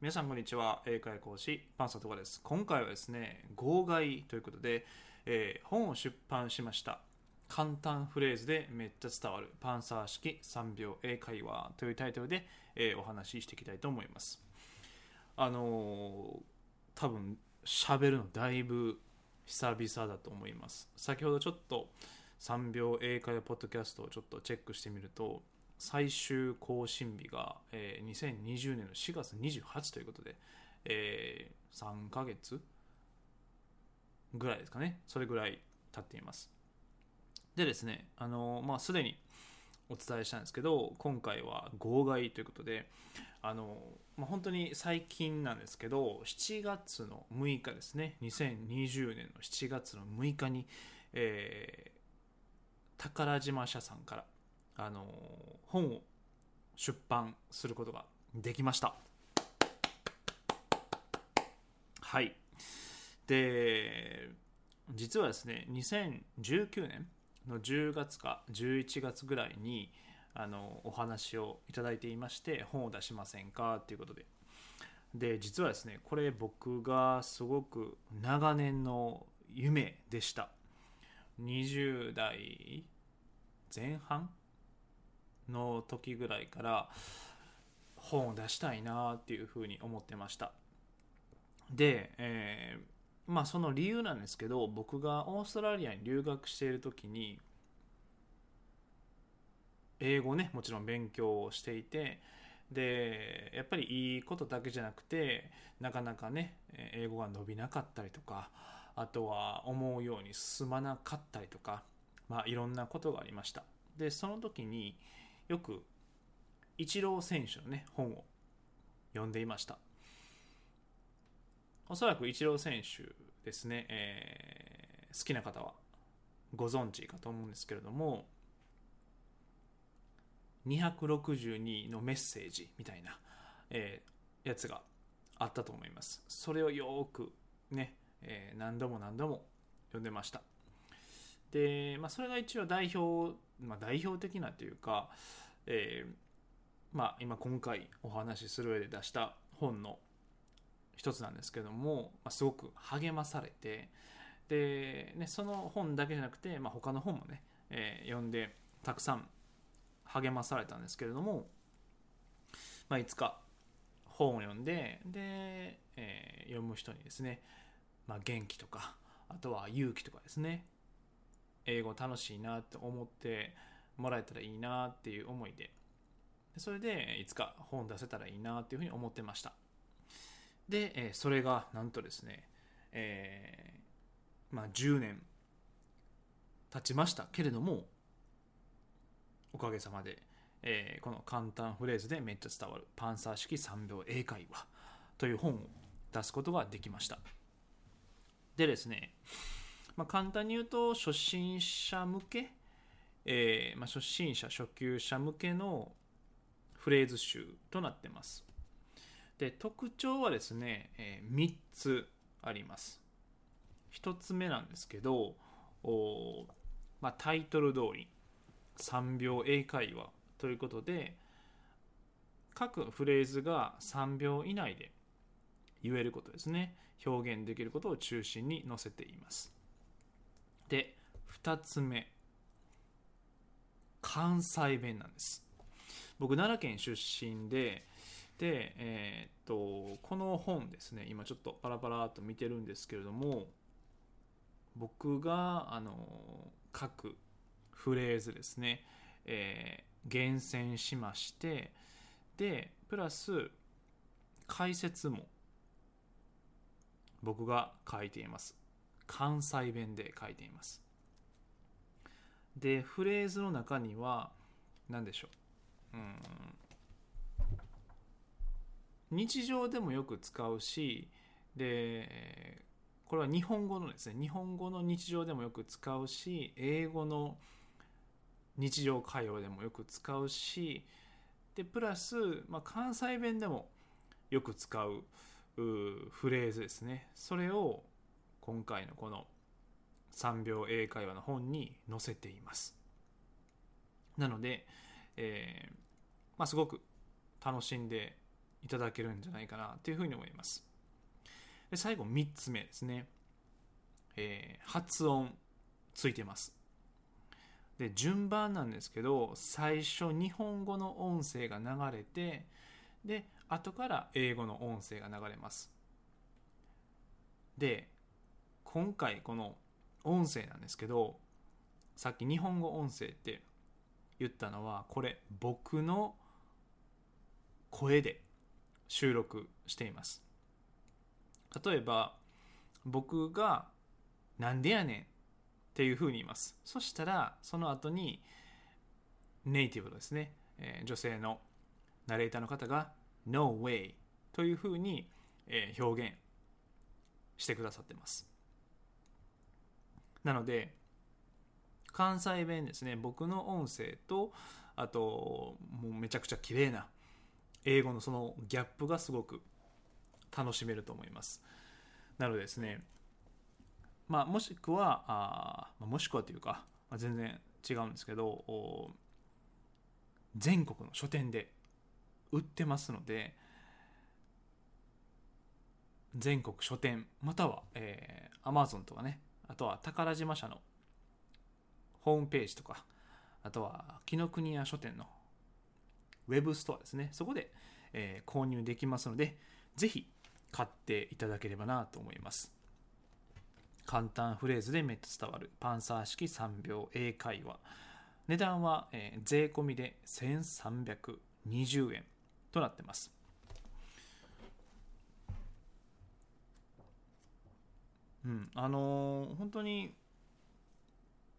皆さんこんにちは。英会講師パンサトカです。今回はですね号外ということで、えー本を出版しました。簡単フレーズでめっちゃ伝わる。パンサー式3秒英会話というタイトルで、えーお話ししていきたいと思います。あのー多分喋るのだいぶ久々だと思います。先ほどちょっと3秒英会話ポッドキャストをちょっとチェックしてみると最終更新日が、えー2020年の4月28ということで、えー3ヶ月ぐらいですかね。それぐらい経っています。でですねあのーまあすでにお伝えしたんですけど今回は号外ということであのーまあ、本当に最近なんですけど7月の6日ですね2020年の7月の6日に、えー宝島社さんからあの本を出版することができました。はい。で実はですね2019年の10月か11月ぐらいにあのお話をいただいていまして本を出しませんかということで。で実はですねこれ僕がすごく長年の夢でした。20代前半の時ぐらいから本を出したいなっていうふうに思ってました。で、えーまあその理由なんですけど僕がオーストラリアに留学している時に英語ねもちろん勉強をしていてでやっぱりいいことだけじゃなくてなかなかね英語が伸びなかったりとかあとは思うように進まなかったりとかまあいろんなことがありました。でその時によくイチロー選手のね本を読んでいました。おそらくイチロー選手ですね、えー好きな方はご存知かと思うんですけれども262のメッセージみたいな、えーやつがあったと思います。それをよくね、えー何度も何度も読んでました。で、まあ、それが一応代表、まあ、代表的なというか、えーまあ、今今回お話しする上で出した本の一つなんですけども、まあ、すごく励まされてで、ね、その本だけじゃなくて、まあ、他の本もね、えー読んでたくさん励まされたんですけれども、まあ、いつか本を読んでで、えー読む人にですね、まあ、元気とかあとは勇気とかですね英語楽しいなって思ってもらえたらいいなっていう思いで。それでいつか本出せたらいいなっていうふうに思ってました。で、それがなんとですね、えーまあ、10年経ちましたけれどもおかげさまで、えーこの簡単フレーズでめっちゃ伝わるパンサー式3秒英会話という本を出すことができました。でですね、まあ、簡単に言うと初心者向け、えーまあ、初心者初級者向けのフレーズ集となってます。で特徴はですね、え3つあります。1つ目なんですけどおまあ、タイトル通り3秒英会話ということで各フレーズが3秒以内で言えることですね。表現できることを中心に載せています。で2つ目。関西弁なんです。僕奈良県出身でで、えーっとこの本ですね。今ちょっとパラパラっと見てるんですけれども僕があの書くフレーズですね、えー厳選しましてでプラス解説も僕が書いています。関西弁で書いています。でフレーズの中には何でしょう。うん。日常でもよく使うしでこれは日本語のですね。日本語の日常でもよく使うし英語の日常会話でもよく使うしでプラス、まあ、関西弁でもよく使うフレーズですね。それを今回のこの3秒英会話の本に載せています。なので、えーまあ、すごく楽しんでいただけるんじゃないかなというふうに思います。で最後3つ目ですね、えー、発音ついてます。で順番なんですけど最初日本語の音声が流れてで後から英語の音声が流れます。で今回この音声なんですけどさっき日本語音声って言ったのはこれ僕の声で収録しています。例えば僕が「なんでやねん」っていうふうに言います。そしたらその後にネイティブですね、え、女性のナレーターの方が「No way」というふうに、え、表現してくださってます。なので関西弁ですね。僕の音声とあともうめちゃくちゃ綺麗な英語のそのギャップがすごく楽しめると思います。なのでですねまあもしくはあもしくはというか、まあ、全然違うんですけど全国の書店で売ってますので全国書店または、えー、Amazon とかねあとは宝島社のホームページとかあとは紀ノ国屋書店のウェブストアですね。そこで、えー、購入できますのでぜひ買っていただければなと思います。簡単フレーズでめっちゃ伝わる。パンサー式3秒英会話。値段は、えー、税込みで1320円となってます。うん。あのー、本当に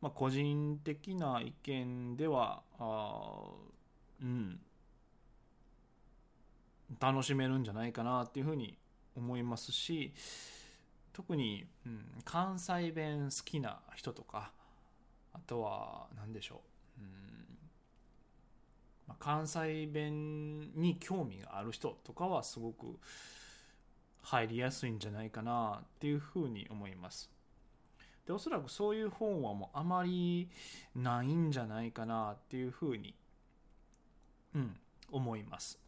まあ個人的な意見ではあうん。楽しめるんじゃないかなっていうふうに思いますし特に、うん、関西弁好きな人とかあとは何でしょう、うん。まあ、関西弁に興味がある人とかはすごく入りやすいんじゃないかなっていうふうに思います。でおそらくそういう本はもうあまりないんじゃないかなっていうふうに、うん、思います。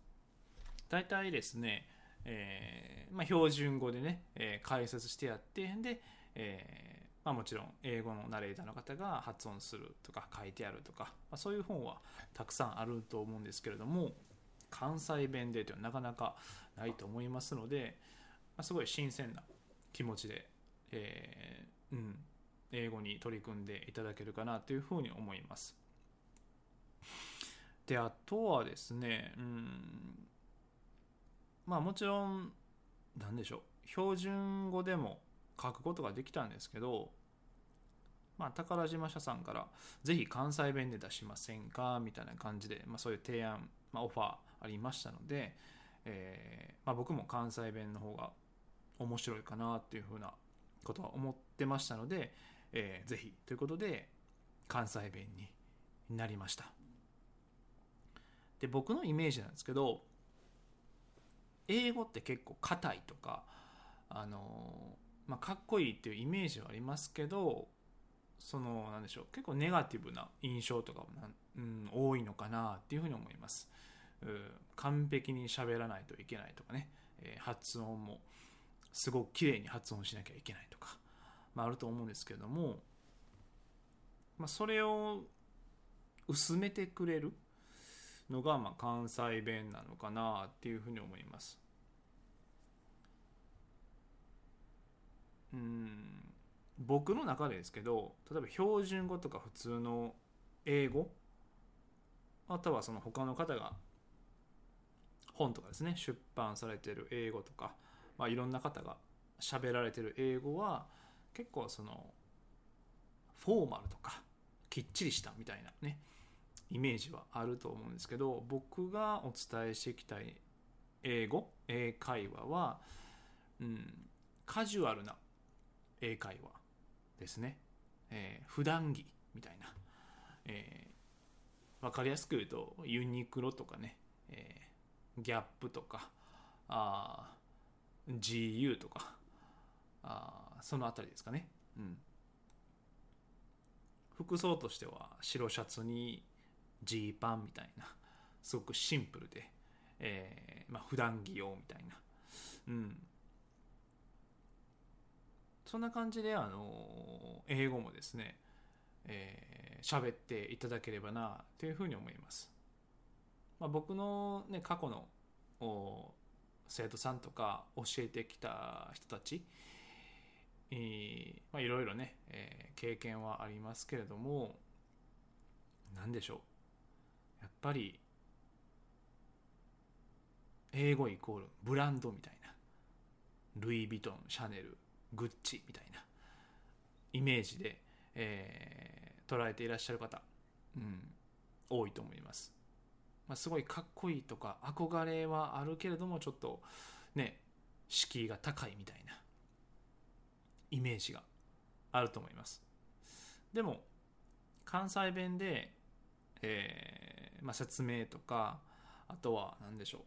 大体ですね、えーまあ、標準語でね、えー、解説してやってで、えーまあ、もちろん英語のナレーターの方が発音するとか書いてあるとか、まあ、そういう本はたくさんあると思うんですけれども関西弁でというのはなかなかないと思いますので、あ、すごい新鮮な気持ちで、えーうん、英語に取り組んでいただけるかなというふうに思います。であとはですね、うんまあもちろん何でしょう標準語でも書くことができたんですけど、まあ、宝島社さんからぜひ関西弁で出しませんか？みたいな感じで、まあ、そういう提案、まあ、オファーありましたので、えーまあ、僕も関西弁の方が面白いかなっていうふうなことは思ってましたので、えー、ぜひ。ということで関西弁になりました。で僕のイメージなんですけど英語って結構硬いとかあのまあ、かっこいいっていうイメージはありますけどそのなんでしょう結構ネガティブな印象とかもうん、多いのかなっていうふうに思います。完璧に喋らないといけないとかね、えー、発音もすごく綺麗に発音しなきゃいけないとか、まあ、あると思うんですけども、まあ、それを薄めてくれるのがまあ関西弁なのかなっていうふうに思います。うん僕の中でですけど例えば標準語とか普通の英語あとはその他の方が本とかですね出版されてる英語とか、まあ、いろんな方が喋られてる英語は結構そのフォーマルとかきっちりしたみたいなねイメージはあると思うんですけど僕がお伝えしていきたい英語英会話は、うん、カジュアルな英会話ですね、えー、普段着みたいな、えー、分かりやすく言うとユニクロとかね、えー、ギャップとかあ GU とかあその辺りですかね、うん、服装としては白シャツにジーパンみたいなすごくシンプルで、えーまあ、普段着用みたいな。うん。そんな感じで、あの、英語もですね、えー、喋っていただければな、というふうに思います。まあ、僕のね、過去の生徒さんとか教えてきた人たち、いろいろね、え経験はありますけれども、何でしょう。やっぱり、英語イコールブランドみたいな。ルイ・ヴィトン、シャネル、グッチみたいなイメージで、えー捉えていらっしゃる方、うん、多いと思います。まあ、すごいかっこいいとか憧れはあるけれどもちょっとね敷居が高いみたいなイメージがあると思います。でも関西弁で、えーまあ、説明とかあとは何でしょう、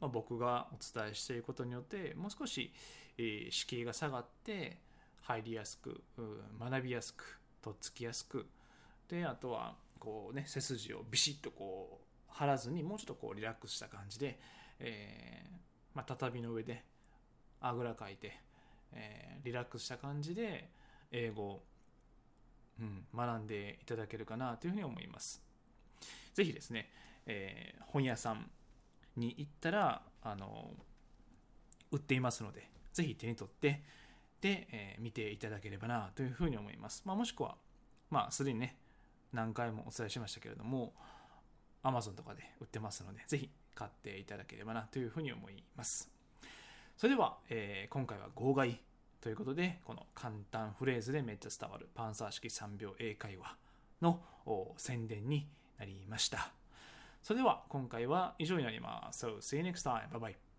まあ、僕がお伝えしていることによってもう少し、えー敷居が下がって入りやすく学びやすくとっつきやすくであとはこうね背筋をビシッとこう張らずにもうちょっとこうリラックスした感じで、えーまあ、畳の上であぐらかいて、えーリラックスした感じで英語を、うん、学んでいただけるかなというふうに思います。ぜひですね、えー本屋さんに行ったらあの売っていますのでぜひ手に取ってで、えー見ていただければなというふうに思います。まあ、もしくは、まあ、すでにね何回もお伝えしましたけれども Amazon とかで売ってますので、ぜひ買っていただければなというふうに思います。それでは、えー今回は号外ということで、この簡単フレーズでめっちゃ伝わるパンサー式3秒英会話の宣伝になりました。それでは今回は以上になります。So, see you next time. Bye bye.